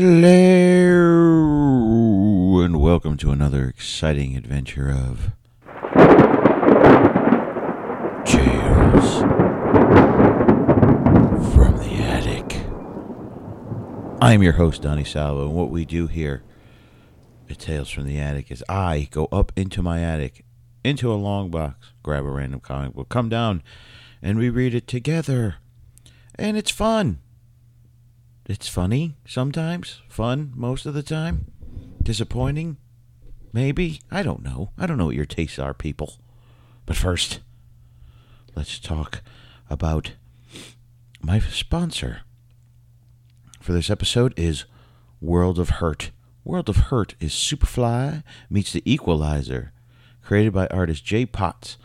Hello, and welcome to another exciting adventure of Tales from the Attic. I'm your host, Donny Salvo, and what we do here at Tales from the Attic is I go up into my attic, into a long box, grab a random comic book, come down, and we read it together. And it's fun. It's funny sometimes, fun most of the time, disappointing, maybe. I don't know. I don't know what your tastes are, people. But first, let's talk about my sponsor for this episode is World of Hurt. World of Hurt is Superfly meets the Equalizer, created by artist Jay Potts.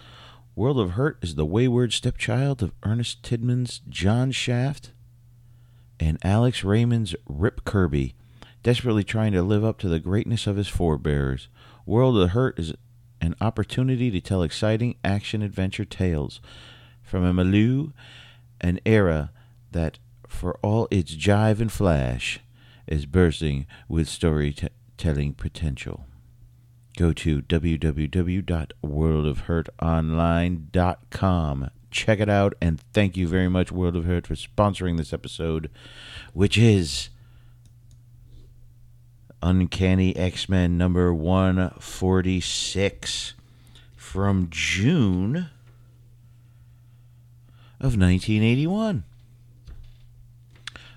World of Hurt is the wayward stepchild of Ernest Tidyman's John Shaft and Alex Raymond's Rip Kirby, desperately trying to live up to the greatness of his forebears. World of Hurt is an opportunity to tell exciting action adventure tales from a milieu, an era that, for all its jive and flash, is bursting with storytelling potential. Go to www.worldofhurtonline.com check it out. And thank you very much, World of Hurt, for sponsoring this episode, which is Uncanny X Men number 146 from June of 1981.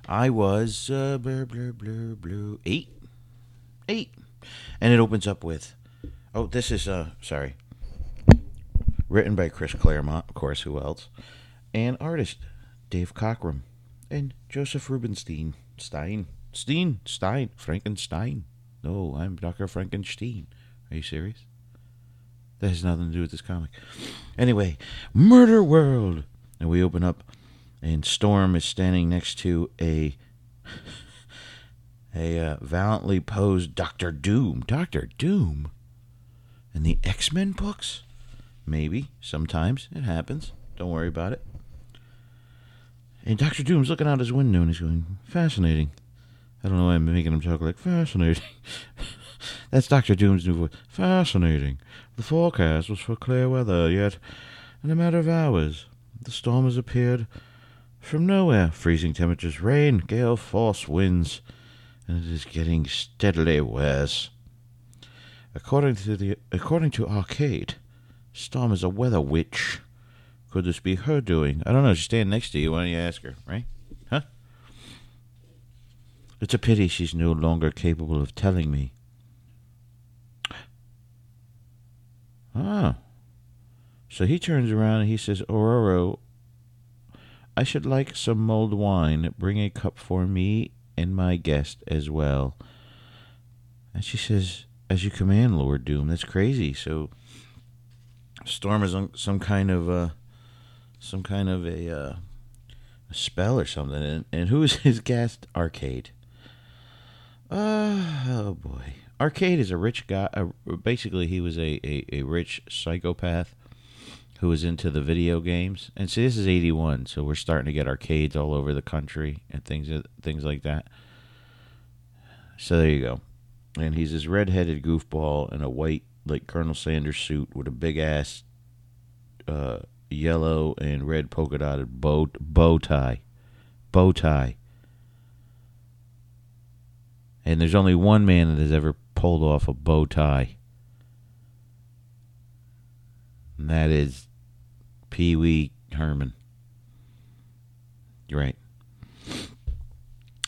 I was uh, blur, blur, blur, blur, eight, eight, and it opens up with, oh, this is uh, sorry, Written by Chris Claremont, of course, who else? And artist Dave Cockrum and Josef Rubinstein. Stein. Stein. Stein. Frankenstein. No, I'm Dr. Frankenstein. Are you serious? That has nothing to do with this comic. Anyway, Murder World. And we open up, and Storm is standing next to a a uh, valiantly posed Doctor Doom. Doctor Doom? In the X Men books? Maybe. Sometimes. It happens. Don't worry about it. And Dr. Doom's looking out his window and he's going, fascinating. I don't know why I'm making him talk like fascinating. That's Dr. Doom's new voice. Fascinating. The forecast was for clear weather, yet in a matter of hours, the storm has appeared from nowhere. Freezing temperatures, rain, gale force winds, and it is getting steadily worse. According to the according to Arcade, Storm is a weather witch. Could this be her doing? I don't know. She's standing next to you. Why don't you ask her, right? Huh? It's a pity she's no longer capable of telling me. Ah. So he turns around and he says, Ororo, I should like some mulled wine. Bring a cup for me and my guest as well. And she says, As you command, Lord Doom. That's crazy. So Storm is some kind of uh, some kind of a, uh, a spell or something. And, and who is his guest? Arcade. Uh, oh boy, Arcade is a rich guy. Uh, basically, he was a, a, a rich psychopath who was into the video games. And see, this is '81, so we're starting to get arcades all over the country and things things like that. So there you go. And he's this red-headed goofball in a white like Colonel Sanders suit with a big ass uh, yellow and red polka dotted bow bow tie, bow tie. And there's only one man that has ever pulled off a bow tie, and that is Pee Wee Herman. You're right.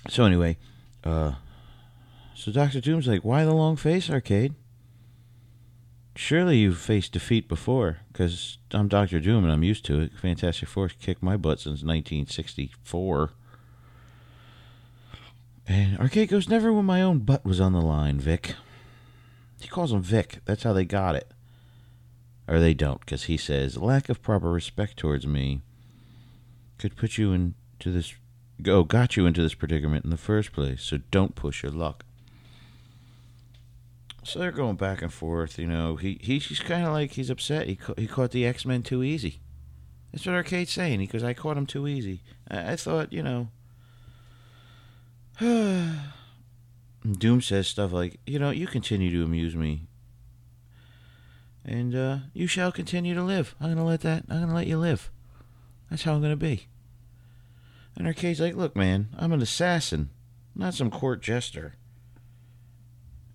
So anyway, uh, so Doctor Doom's like, "Why the long face, Arcade?" Surely you've faced defeat before, because I'm Doctor Doom and I'm used to it. Fantastic Four kicked my butt since 1964. And Arcade goes, never when my own butt was on the line, Vic. He calls him Vic. That's how they got it. Or they don't, because he says, lack of proper respect towards me could put you into this, go, got you into this predicament in the first place, so don't push your luck. So they're going back and forth. You know, he, he he's kind of like he's upset. He ca- he caught the X Men too easy. That's what Arcade's saying. Because I caught him too easy. I, I thought, you know, Doom says stuff like, you know, you continue to amuse me. And uh, you shall continue to live. I'm gonna let that I'm gonna let you live. That's how I'm gonna be. And Arcade's like, look, man, I'm an assassin, not some court jester.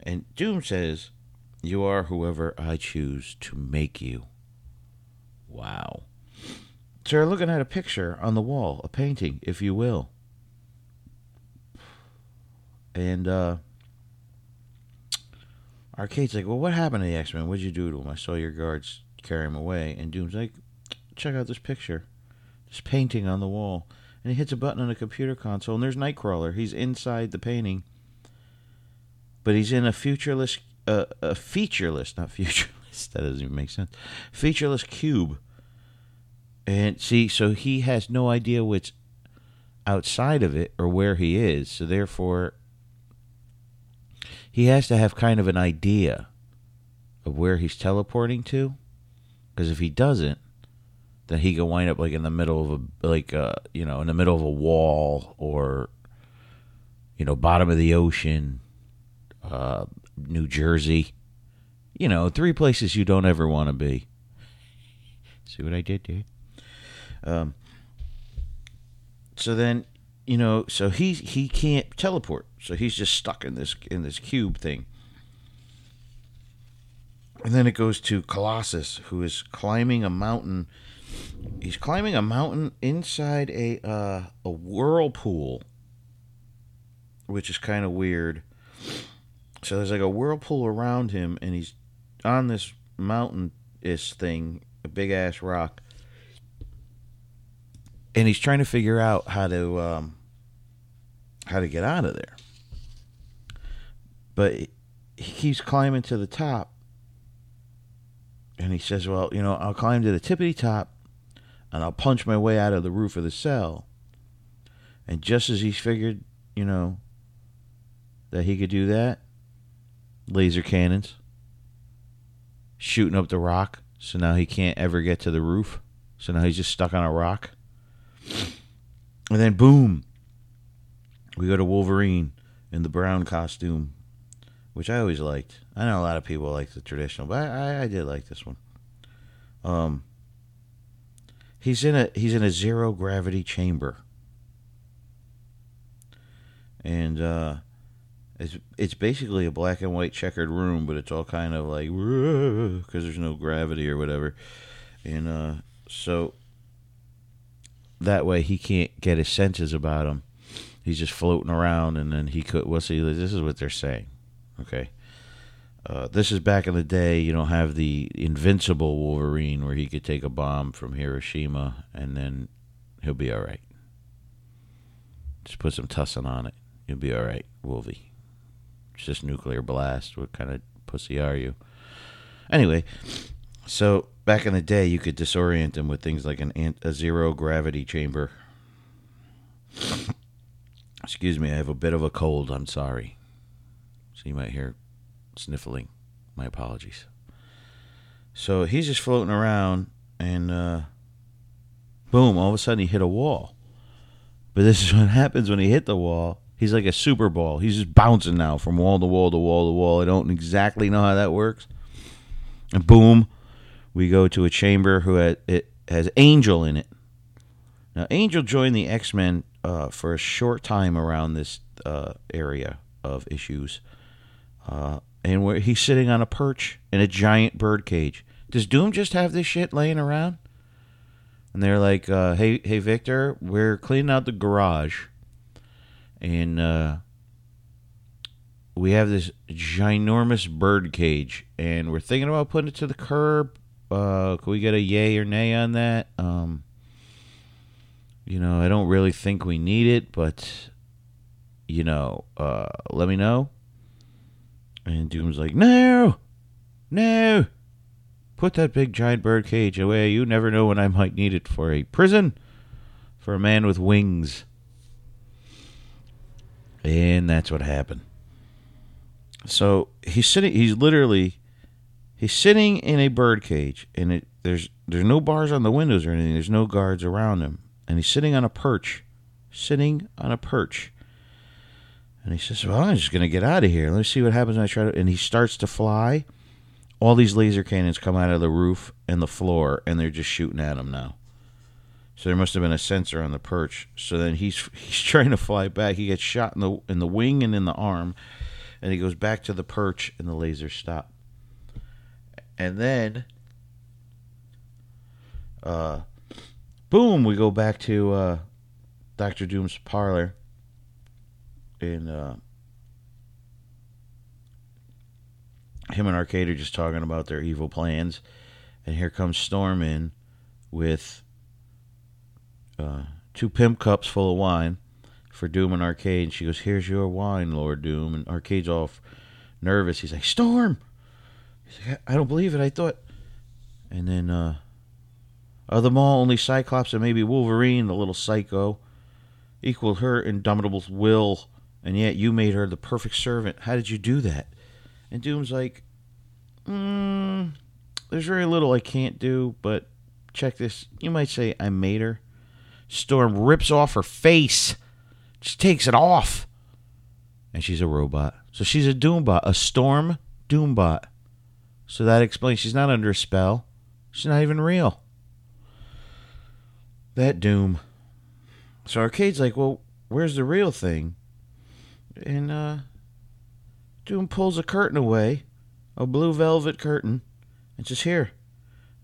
And Doom says, You are whoever I choose to make you. Wow. So we're looking at a picture on the wall, a painting, if you will. And uh Arcade's like, Well, what happened to the X Men? What'd you do to him? I saw your guards carry him away. And Doom's like, Check out this picture. This painting on the wall. And he hits a button on a computer console, and there's Nightcrawler. He's inside the painting. But he's in a futureless, uh, a featureless, not futureless, that doesn't even make sense. Featureless cube. And see, so he has no idea what's outside of it or where he is. So therefore, he has to have kind of an idea of where he's teleporting to. Because if he doesn't, then he could wind up like in the middle of a like uh you know in the middle of a wall or you know bottom of the ocean, uh, New Jersey, you know three places you don't ever want to be. See what I did there? Um. So then you know, so he he can't teleport, so he's just stuck in this in this cube thing. And then it goes to Colossus, who is climbing a mountain. He's climbing a mountain inside a uh, a whirlpool, which is kind of weird. So there's like a whirlpool around him, and he's on this mountain thing, a big ass rock, and he's trying to figure out how to um, how to get out of there. But he keeps climbing to the top, and he says, "Well, you know, I'll climb to the tippity top, and I'll punch my way out of the roof of the cell." And just as he's figured, you know, that he could do that, laser cannons shooting up the rock, so now he can't ever get to the roof. So now he's just stuck on a rock. And then boom, we go to Wolverine in the brown costume, which I always liked. I know a lot of people like the traditional, but I, I, I did like this one. Um, he's in a he's in a zero gravity chamber, and uh, it's it's basically a black and white checkered room, but it's all kind of like because there's no gravity or whatever, and uh, so that way he can't get his senses about him. He's just floating around, and then he could. Well, see, this is what they're saying. Okay, uh, this is back in the day. You don't have the invincible Wolverine where he could take a bomb from Hiroshima and then he'll be all right. Just put some tussin on it. You'll be all right, Wolvie. It's just nuclear blast. What kind of pussy are you? Anyway, so back in the day, you could disorient him with things like an a zero gravity chamber. Excuse me, I have a bit of a cold. I'm sorry. So you might hear sniffling. My apologies. So he's just floating around, and uh, boom! All of a sudden, he hit a wall. But this is what happens when he hit the wall. He's like a super ball. He's just bouncing now from wall to wall to wall to wall. I don't exactly know how that works. And boom, we go to a chamber who had, it has Angel in it. Now, Angel joined the X Men uh, for a short time around this uh, area of issues, uh, and where he's sitting on a perch in a giant bird cage. Does Doom just have this shit laying around? And they're like, uh, "Hey, hey, Victor, we're cleaning out the garage, and uh, we have this ginormous bird cage, and we're thinking about putting it to the curb. Uh, can we get a yay or nay on that? Um, you know, I don't really think we need it, but you know, uh, let me know." And Doom's like, "No, no." Put that big giant bird cage away. You never know when I might need it for a prison for a man with wings. And that's what happened. So he's sitting he's literally he's sitting in a bird cage and it there's there's no bars on the windows or anything. There's no guards around him. And he's sitting on a perch. Sitting on a perch. And he says, Well, I'm just to get out of here. Let's see what happens when I try to. And he starts to fly. All these laser cannons come out of the roof and the floor, and they're just shooting at him now. So there must have been a sensor on the perch. So then he's he's trying to fly back. He gets shot in the in the wing and in the arm, and he goes back to the perch, and the lasers stop. And then, uh, boom, we go back to uh, Doctor Doom's parlor, and uh, him and Arcade are just talking about their evil plans, and here comes Storm in with uh, two pimp cups full of wine for Doom and Arcade. And she goes, "Here's your wine, Lord Doom." And Arcade's all nervous. He's like, "Storm." He's like, I don't believe it. I thought. And then, uh, of them all, only Cyclops and maybe Wolverine, the little psycho, equaled her indomitable will, and yet you made her the perfect servant. How did you do that? And Doom's like, mm, there's very little I can't do, but check this. You might say I made her. Storm rips off her face, She takes it off, and she's a robot. So she's a Doombot, a Storm Doombot. So that explains she's not under a spell. She's not even real. That Doom. So Arcade's like, well, where's the real thing? And uh Doom pulls a curtain away, a blue velvet curtain, and says, Here,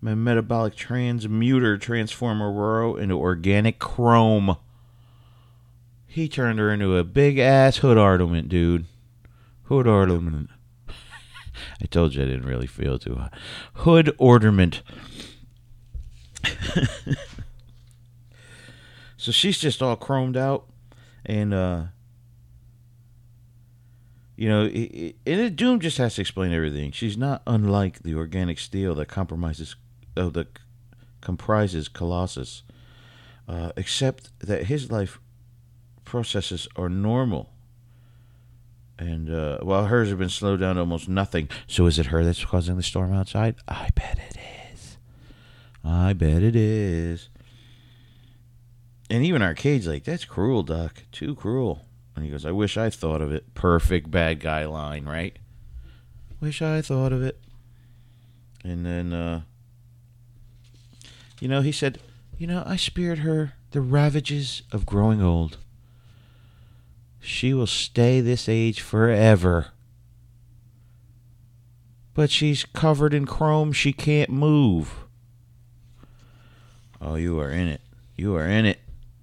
my metabolic transmuter transform Ororo into organic chrome. He turned her into a big ass hood ornament, dude. Hood ornament. I told you I didn't really feel too hot. Hood ornament. so she's just all chromed out, and uh, you know, it, it, and Doom just has to explain everything. She's not unlike the organic steel that compromises, oh, that comprises Colossus, uh, except that his life processes are normal. And uh, while hers have been slowed down to almost nothing. So is it her that's causing the storm outside? I bet it is. I bet it is. And even Arcade's like, that's cruel, Doc. Too cruel. And he goes, I wish I thought of it. Perfect bad guy line, right? Wish I thought of it. And then, uh, you know, he said, You know, I spared her the ravages of growing old. She will stay this age forever. But she's covered in chrome. She can't move. Oh, you are in it. You are in it.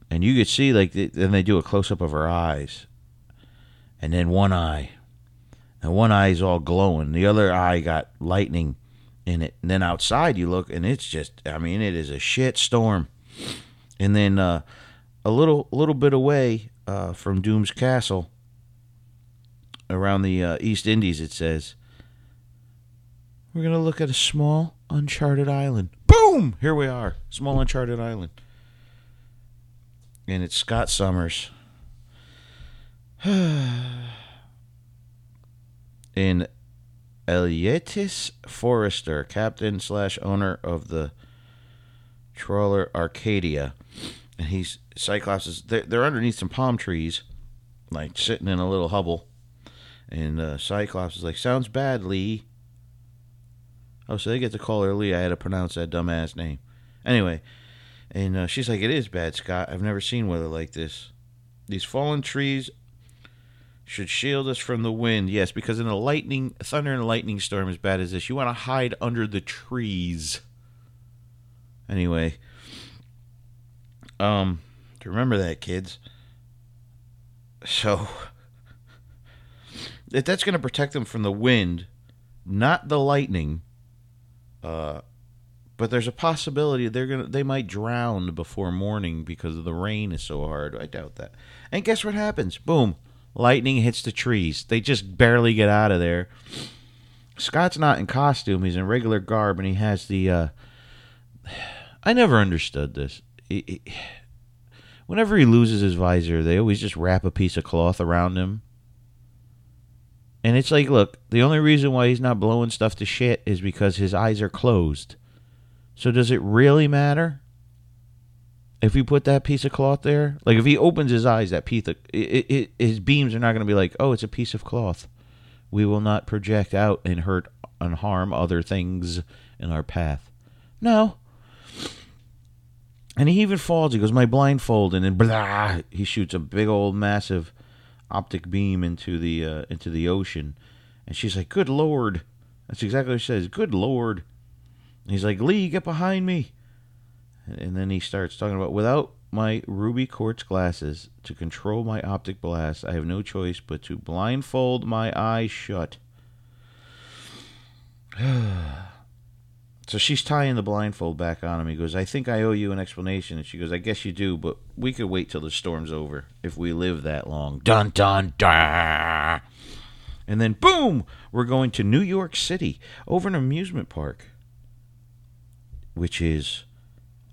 And you could see, like, then they do a close up of her eyes. And then one eye. And one eye is all glowing. The other eye got lightning in it. And then outside you look, and it's just, I mean, it is a shit storm. And then uh, a little, little bit away, uh, from Doom's Castle around the uh, East Indies, it says, We're going to look at a small, uncharted island. Boom! Here we are. Small, uncharted island. And it's Scott Summers. In Elietis Forrester, captain slash owner of the trawler Arcadia and he's Cyclops is they're, they're underneath some palm trees, like sitting in a little hovel, and uh, Cyclops is like, "Sounds bad, Lee." Oh, so they get to call her Lee. I had to pronounce that dumbass name. Anyway, and uh, she's like, "It is bad, Scott. I've never seen weather like this. These fallen trees should shield us from the wind. Yes, because in a lightning, thunder and lightning storm as bad as this, you want to hide under the trees." Anyway, um, remember that, kids. So, if that's going to protect them from the wind, not the lightning, uh, but there's a possibility they're gonna they might drown before morning because of the rain is so hard. I doubt that. And guess what happens? Boom, lightning hits the trees. They just barely get out of there. Scott's not in costume; he's in regular garb, and he has the. Uh, I never understood this whenever he loses his visor, they always just wrap a piece of cloth around him. And it's like, look, the only reason why he's not blowing stuff to shit is because his eyes are closed. So does it really matter? If you put that piece of cloth there, like if he opens his eyes, that piece of it, it, his beams are not going to be like, oh, it's a piece of cloth. We will not project out and hurt and harm other things in our path. No. And he even falls. He goes, my blindfold, and then blah, he shoots a big old massive optic beam into the uh, into the ocean. And she's like, "Good lord!" That's exactly what she says. "Good lord!" And he's like, "Lee, get behind me!" And then he starts talking about, "Without my ruby quartz glasses to control my optic blast, I have no choice but to blindfold my eyes shut." So she's tying the blindfold back on him. He goes, I think I owe you an explanation. And she goes, I guess you do, but we could wait till the storm's over if we live that long. Dun, dun, dun. And then, boom, we're going to New York City over an amusement park, which is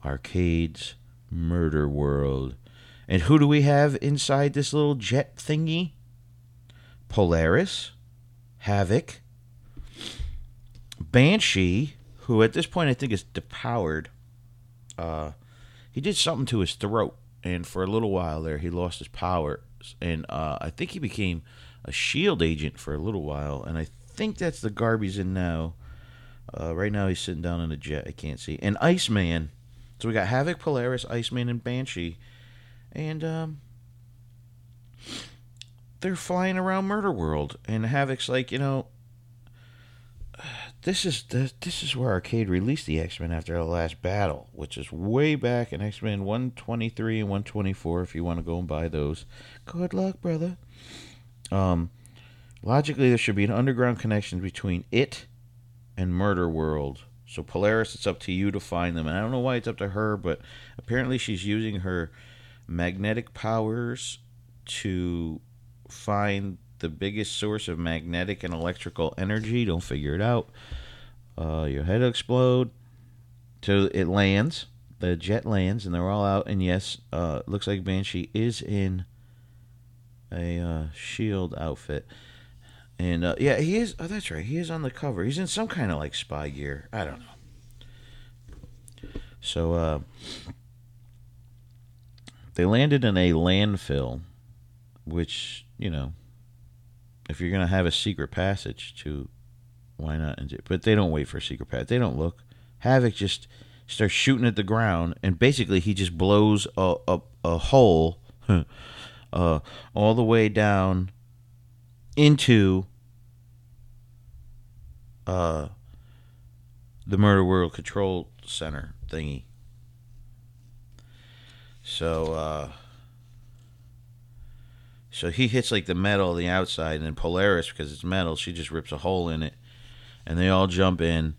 Arcade's Murder World. And who do we have inside this little jet thingy? Polaris, Havok, Banshee, who at this point I think is depowered. Uh, he did something to his throat, and for a little while there, he lost his powers. And uh, I think he became a shield agent for a little while, and I think that's the garb he's in now. Uh, right now, he's sitting down in a jet. I can't see. And Iceman. So we got Havok, Polaris, Iceman, and Banshee, and um, they're flying around Murder World. And Havok's like, you know, this is this is where Arcade released the X Men after the last battle, which is way back in X Men 123 and 124. If you want to go and buy those, good luck, brother. Um, logically, there should be an underground connection between it and Murder World. So Polaris, it's up to you to find them, and I don't know why it's up to her, but apparently she's using her magnetic powers to find the biggest source of magnetic and electrical energy. Don't figure it out. Uh, your head will explode. So it lands. The jet lands, and they're all out. And yes, uh, looks like Banshee is in a uh, shield outfit. And uh, yeah, he is. Oh, that's right. He is on the cover. He's in some kind of like spy gear. I don't know. So uh, they landed in a landfill, which you know if you're to have a secret passage to why not but they don't wait for a secret passage they don't look Havok just starts shooting at the ground and basically he just blows a, a, a hole uh, all the way down into uh, the murder world control center thingy so uh, so he hits like the metal on the outside, and then Polaris, because it's metal, she just rips a hole in it, and they all jump in.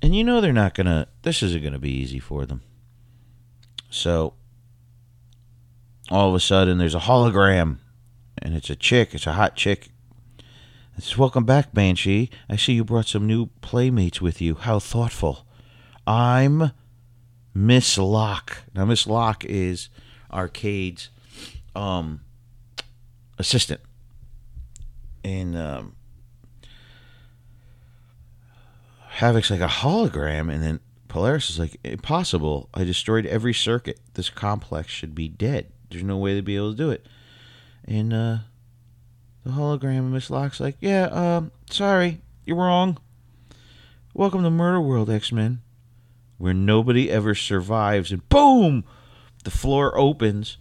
And you know they're not gonna. This isn't gonna be easy for them. So all of a sudden, there's a hologram, and it's a chick. It's a hot chick. It says, "Welcome back, Banshee. I see you brought some new playmates with you. How thoughtful." I'm Miss Locke. Now, Miss Locke is Arcade's um assistant. And um, Havok's like a hologram, and then Polaris is like, impossible. I destroyed every circuit. This complex should be dead. There's no way to be able to do it. And uh, the hologram, Miss Locke's like, yeah, um, sorry, you're wrong. Welcome to Murder World, X Men, where nobody ever survives. And boom! The floor opens.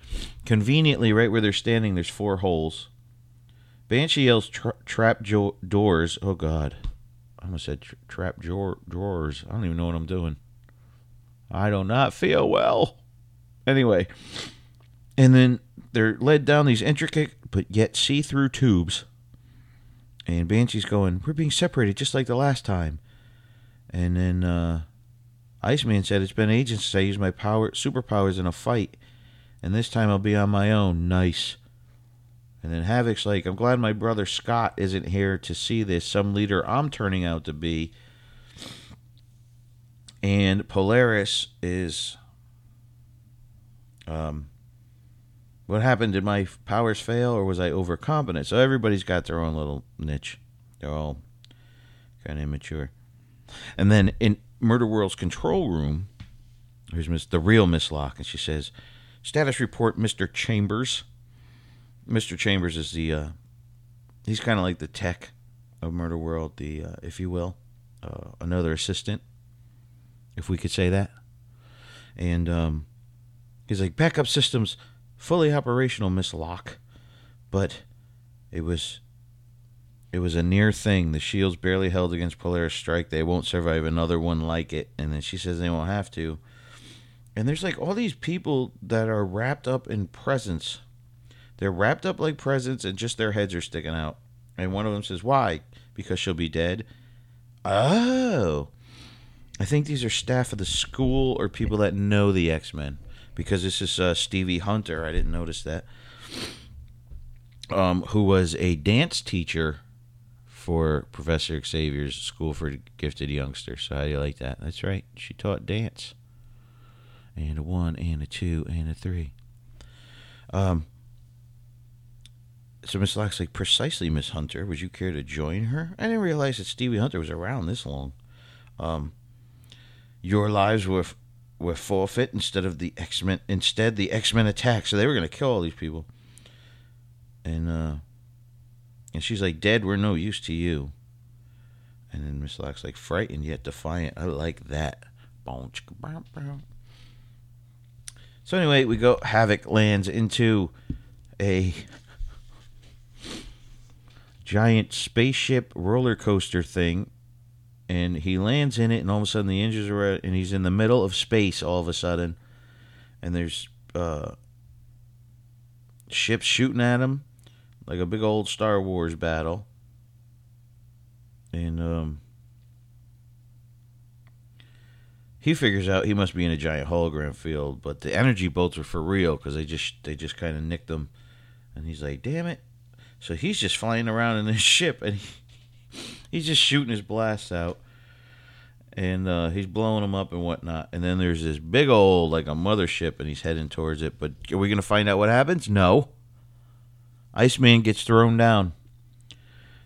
Conveniently, right where they're standing, there's four holes. Banshee yells tra- trap jo- doors. Oh, God. I almost said tra- trap jo- drawers. I don't even know what I'm doing. I do not feel well. Anyway. And then they're led down these intricate but yet see through tubes. And Banshee's going, We're being separated just like the last time. And then uh, Iceman said, It's been ages since I used my power superpowers in a fight, and this time I'll be on my own. Nice. And then Havok's like, I'm glad my brother Scott isn't here to see this. Some leader I'm turning out to be. And Polaris is. Um, what happened? Did my powers fail or was I overconfident? So everybody's got their own little niche. They're all kind of immature. And then in Murder World's control room, Here's Miss the real Miss Locke, and she says, "Status report, Mister Chambers." Mister Chambers is the uh, he's kind of like the tech of Murder World, the uh, if you will, uh, another assistant, if we could say that. And um, he's like, backup systems fully operational, Miss Locke, but it was it was a near thing. The shields barely held against Polaris strike. They won't survive another one like it. And then she says they won't have to. And there's like all these people that are wrapped up in presents. They're wrapped up like presents and just their heads are sticking out. And one of them says, Why? Because she'll be dead. Oh. I think these are staff of the school or people that know the X Men. Because this is uh, Stevie Hunter. I didn't notice that. Um, who was a dance teacher for Professor Xavier's School for Gifted Youngsters. So, how do you like that? That's right. She taught dance. And a one, and a two, and a three. Um, so Miss Locke's like, precisely, Miss Hunter. Would you care to join her? I didn't realize that Stevie Hunter was around this long. Um, your lives were were forfeit instead of the X Men. Instead, the X Men attack. So they were going to kill all these people. And uh, and she's like, "Dead, we're no use to you." And then Miss Locke's like, "Frightened yet defiant. I like that." So anyway, we go. Havok lands into a giant spaceship roller coaster thing, and he lands in it, and all of a sudden the engines are, and he's in the middle of space all of a sudden, and there's uh, ships shooting at him like a big old Star Wars battle, and um. He figures out he must be in a giant hologram field, but the energy bolts are for real because they just they just kind of nicked him, and he's like, "Damn it!" So he's just flying around in his ship and he, he's just shooting his blasts out. And uh, he's blowing them up and whatnot. And then there's this big old, like a mothership, and he's heading towards it. But are we to find out what happens? No. Iceman gets thrown down.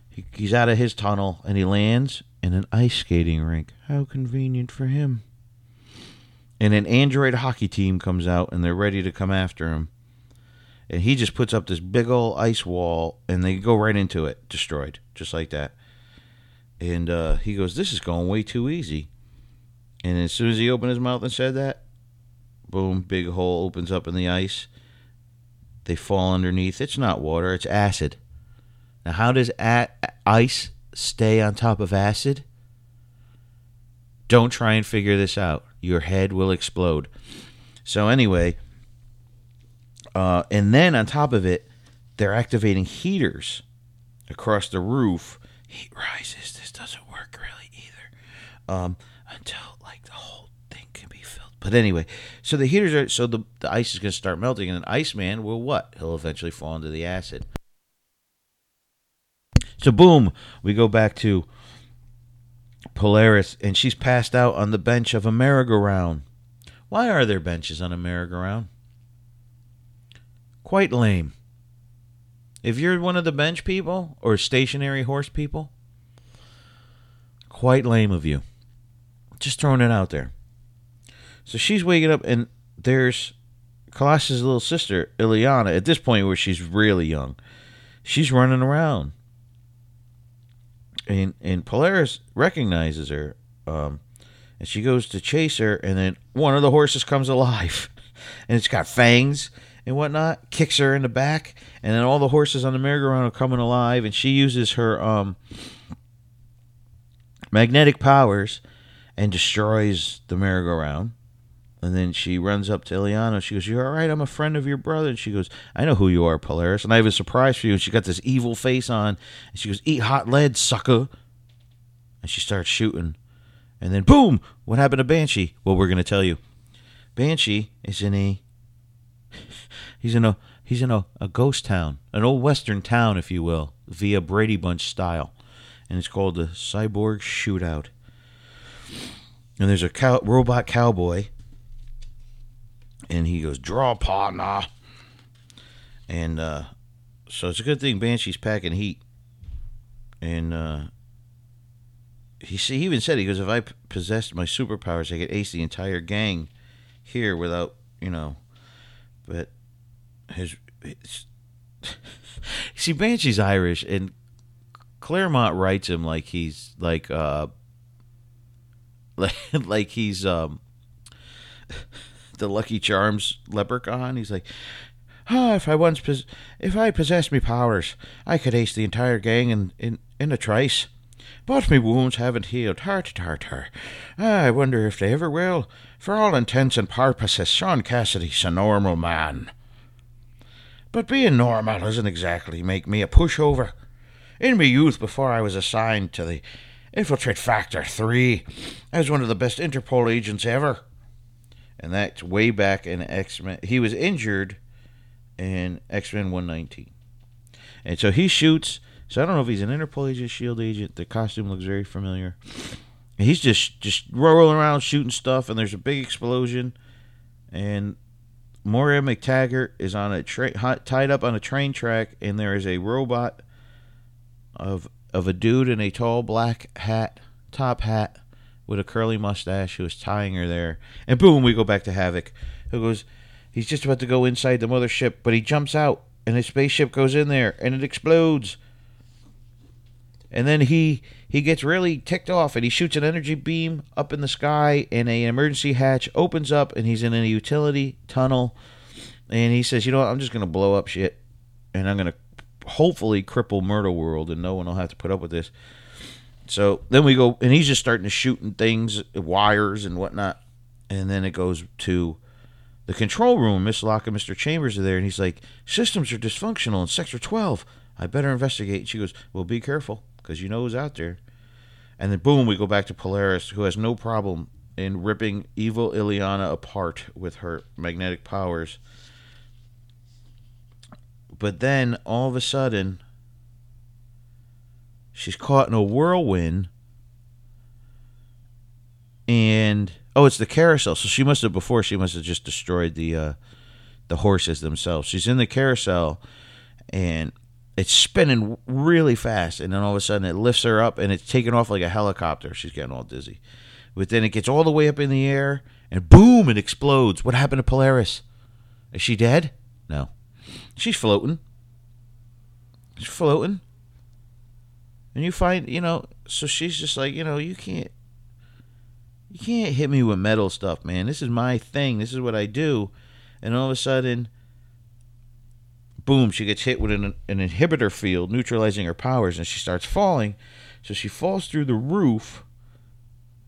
He, he's out of his tunnel and he lands in an ice skating rink. How convenient for him. And an android hockey team comes out and they're ready to come after him and he just puts up this big old ice wall, and they go right into it, destroyed, just like that. And uh, he goes, "This is going way too easy." And as soon as he opened his mouth and said that, boom, big hole opens up in the ice. They fall underneath. It's not water; it's acid. Now, how does a- ice stay on top of acid? Don't try and figure this out. Your head will explode. So anyway uh, and then on top of it, they're activating heaters across the roof. Heat rises. This doesn't work really either um, until like the whole thing can be filled. But anyway, so the heaters are so the, the ice is going to start melting, and an ice man will what? He'll eventually fall into the acid. So boom, we go back to Polaris, and she's passed out on the bench of a merry-go-round. Why are there benches on a merry-go-round? Quite lame. If you're one of the bench people or stationary horse people, quite lame of you. Just throwing it out there. So she's waking up, and there's Colossus' little sister, Illyana, at this point where she's really young. She's running around. And, and Polaris recognizes her. Um, and she goes to chase her, and then one of the horses comes alive. And it's got fangs and whatnot, kicks her in the back, and then all the horses on the merry-go-round are coming alive, and she uses her um, magnetic powers and destroys the merry-go-round. And then she runs up to Illyana. She goes, "You're all right. I'm a friend of your brother." And she goes, "I know who you are, Polaris, and I have a surprise for you." And she got this evil face on, and she goes, "Eat hot lead, sucker!" And she starts shooting, and then boom! What happened to Banshee? Well, we're gonna tell you. Banshee is in a He's in a he's in a, a ghost town, an old western town, if you will, via Brady Bunch style, and it's called the Cyborg Shootout. And there's a cow, robot cowboy, and he goes, "Draw, partner." And uh, so it's a good thing Banshee's packing heat, and uh, he, he even said he goes, "If I possessed my superpowers, I could ace the entire gang." here without you know, but his. his see, Banshee's Irish, and Claremont writes him like he's like uh like like he's um the Lucky Charms leprechaun. He's like, ah, if I once pos- if I possessed me powers, I could ace the entire gang in in in a trice. But me wounds haven't healed. Tart, tart, tart. I wonder if they ever will. For all intents and purposes, Sean Cassidy's a normal man. But being normal doesn't exactly make me a pushover. In my youth, before I was assigned to the Infiltrate Factor 3, I was one of the best Interpol agents ever. And that's way back in X Men. He was injured in X Men 119. And so he shoots. So I don't know if he's an Interpol agent, Shield agent. The costume looks very familiar. And he's just just rolling around shooting stuff, and there's a big explosion, and Moira McTaggart is on a tra- tied up on a train track, and there is a robot of of a dude in a tall black hat, top hat, with a curly mustache who is tying her there. And boom, we go back to Havok, who goes, he's just about to go inside the mothership, but he jumps out, and his spaceship goes in there, and it explodes. And then he he gets really ticked off, and he shoots an energy beam up in the sky, and an emergency hatch opens up, and he's in a utility tunnel, and he says, "You know what? I'm just gonna blow up shit, and I'm gonna hopefully cripple Murder World, and no one will have to put up with this." So then we go, and he's just starting to shooting things, wires and whatnot, and then it goes to the control room. Miss Locke and Mr. Chambers are there, and he's like, "Systems are dysfunctional in Sector 12. I better investigate." And she goes, "Well, be careful." Because you know who's out there. And then boom, we go back to Polaris, who has no problem in ripping evil Illyana apart with her magnetic powers. But then all of a sudden, she's caught in a whirlwind. And oh, it's the carousel. So she must have before she must have just destroyed the uh, the horses themselves. She's in the carousel, and it's spinning really fast, and then all of a sudden it lifts her up, and it's taking off like a helicopter. She's getting all dizzy, but then it gets all the way up in the air, and boom, it explodes. What happened to Polaris? Is she dead? No, she's floating. She's floating, and you find you know, so she's just like you know, you can't. You can't hit me with metal stuff, man. This is my thing. This is what I do. And all of a sudden, boom, she gets hit with an, an inhibitor field, neutralizing her powers, and she starts falling. So she falls through the roof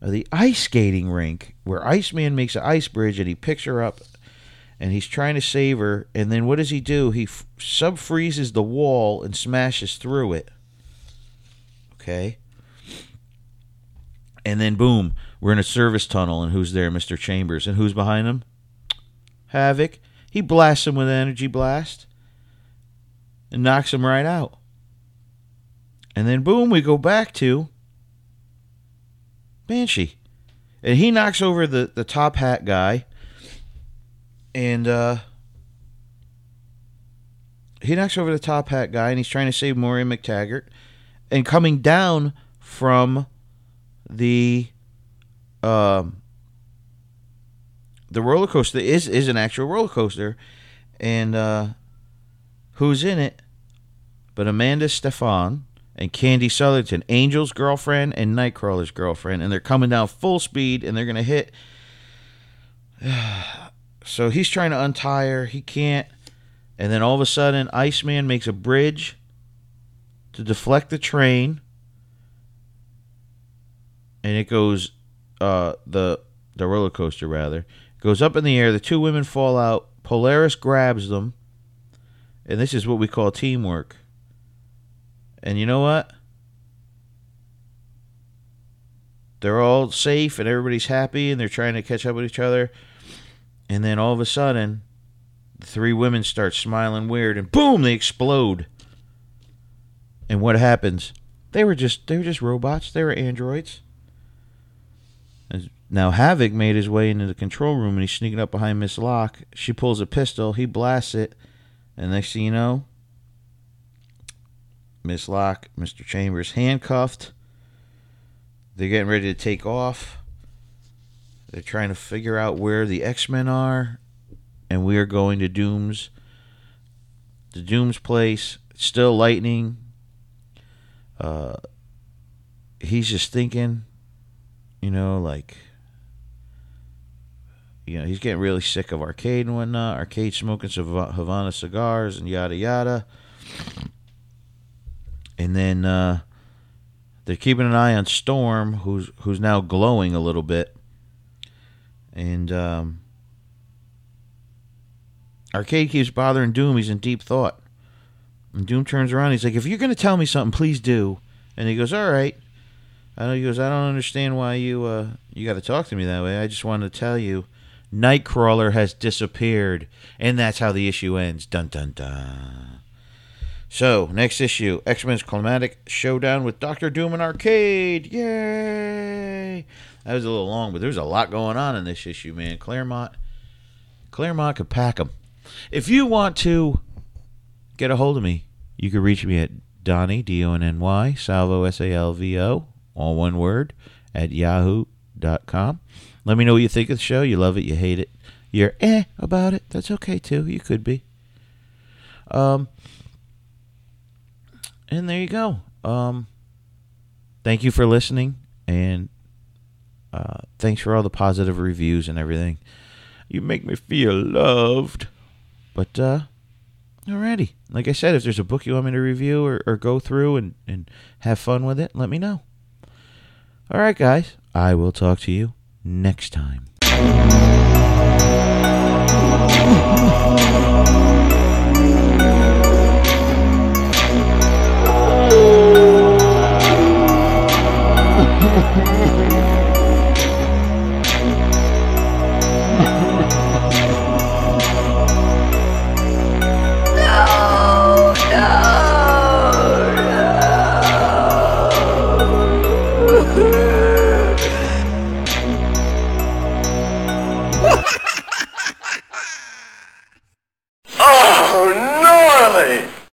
of the ice skating rink where Iceman makes an ice bridge and he picks her up and he's trying to save her. And then what does he do? He f- sub freezes the wall and smashes through it. Okay. And then boom, we're in a service tunnel, and who's there? Mr. Chambers. And who's behind him? Havok. He blasts him with an energy blast and knocks him right out. And then boom, we go back to Banshee. And he knocks over the, the top hat guy. And uh he knocks over the top hat guy and he's trying to save Moira McTaggart. And coming down from the um the roller coaster is is an actual roller coaster and uh who's in it but Amanda Sefton and Candy Southington, Angel's girlfriend and Nightcrawler's girlfriend, and they're coming down full speed and they're gonna hit. so he's trying to untie her, he can't, and then all of a sudden, Iceman makes a bridge to deflect the train, and it goes uh, the the roller coaster rather goes up in the air. The two women fall out. Polaris grabs them, and this is what we call teamwork. And you know what? They're all safe and everybody's happy and they're trying to catch up with each other. And then all of a sudden, the three women start smiling weird and boom, they explode. And what happens? They were just they were just robots. They were androids. Now Havok made his way into the control room and he's sneaking up behind Miss Locke. She pulls a pistol, he blasts it, and next thing you know, Miss Locke, Mr. Chambers handcuffed. They're getting ready to take off. They're trying to figure out where the X Men are, and we are going to Doom's. The Doom's place. It's still lightning. Uh, he's just thinking, you know, like, you know, he's getting really sick of arcade and whatnot. Arcade smoking some Havana cigars and yada yada. And then uh, they're keeping an eye on Storm, who's who's now glowing a little bit. And um, Arcade keeps bothering Doom. He's in deep thought. And Doom turns around. He's like, "If you're going to tell me something, please do." And he goes, "All right." I know he goes, "I don't understand why you uh, you got to talk to me that way. I just wanted to tell you, Nightcrawler has disappeared, and that's how the issue ends." Dun dun dun. So, next issue X Men's Climatic Showdown with Doctor Doom and Arcade. Yay! That was a little long, but there's a lot going on in this issue, man. Claremont, Claremont could pack them. If you want to get a hold of me, you can reach me at Donny, D O N N Y, Salvo, S A L V O, all one word, at yahoo.com. Let me know what you think of the show. You love it, you hate it, you're eh about it. That's okay too. You could be. Um, and there you go. Um, thank you for listening, and uh, thanks for all the positive reviews and everything. You make me feel loved. But uh, alrighty, like I said, if there's a book you want me to review or, or go through and, and have fun with it, let me know. All right, guys, I will talk to you next time.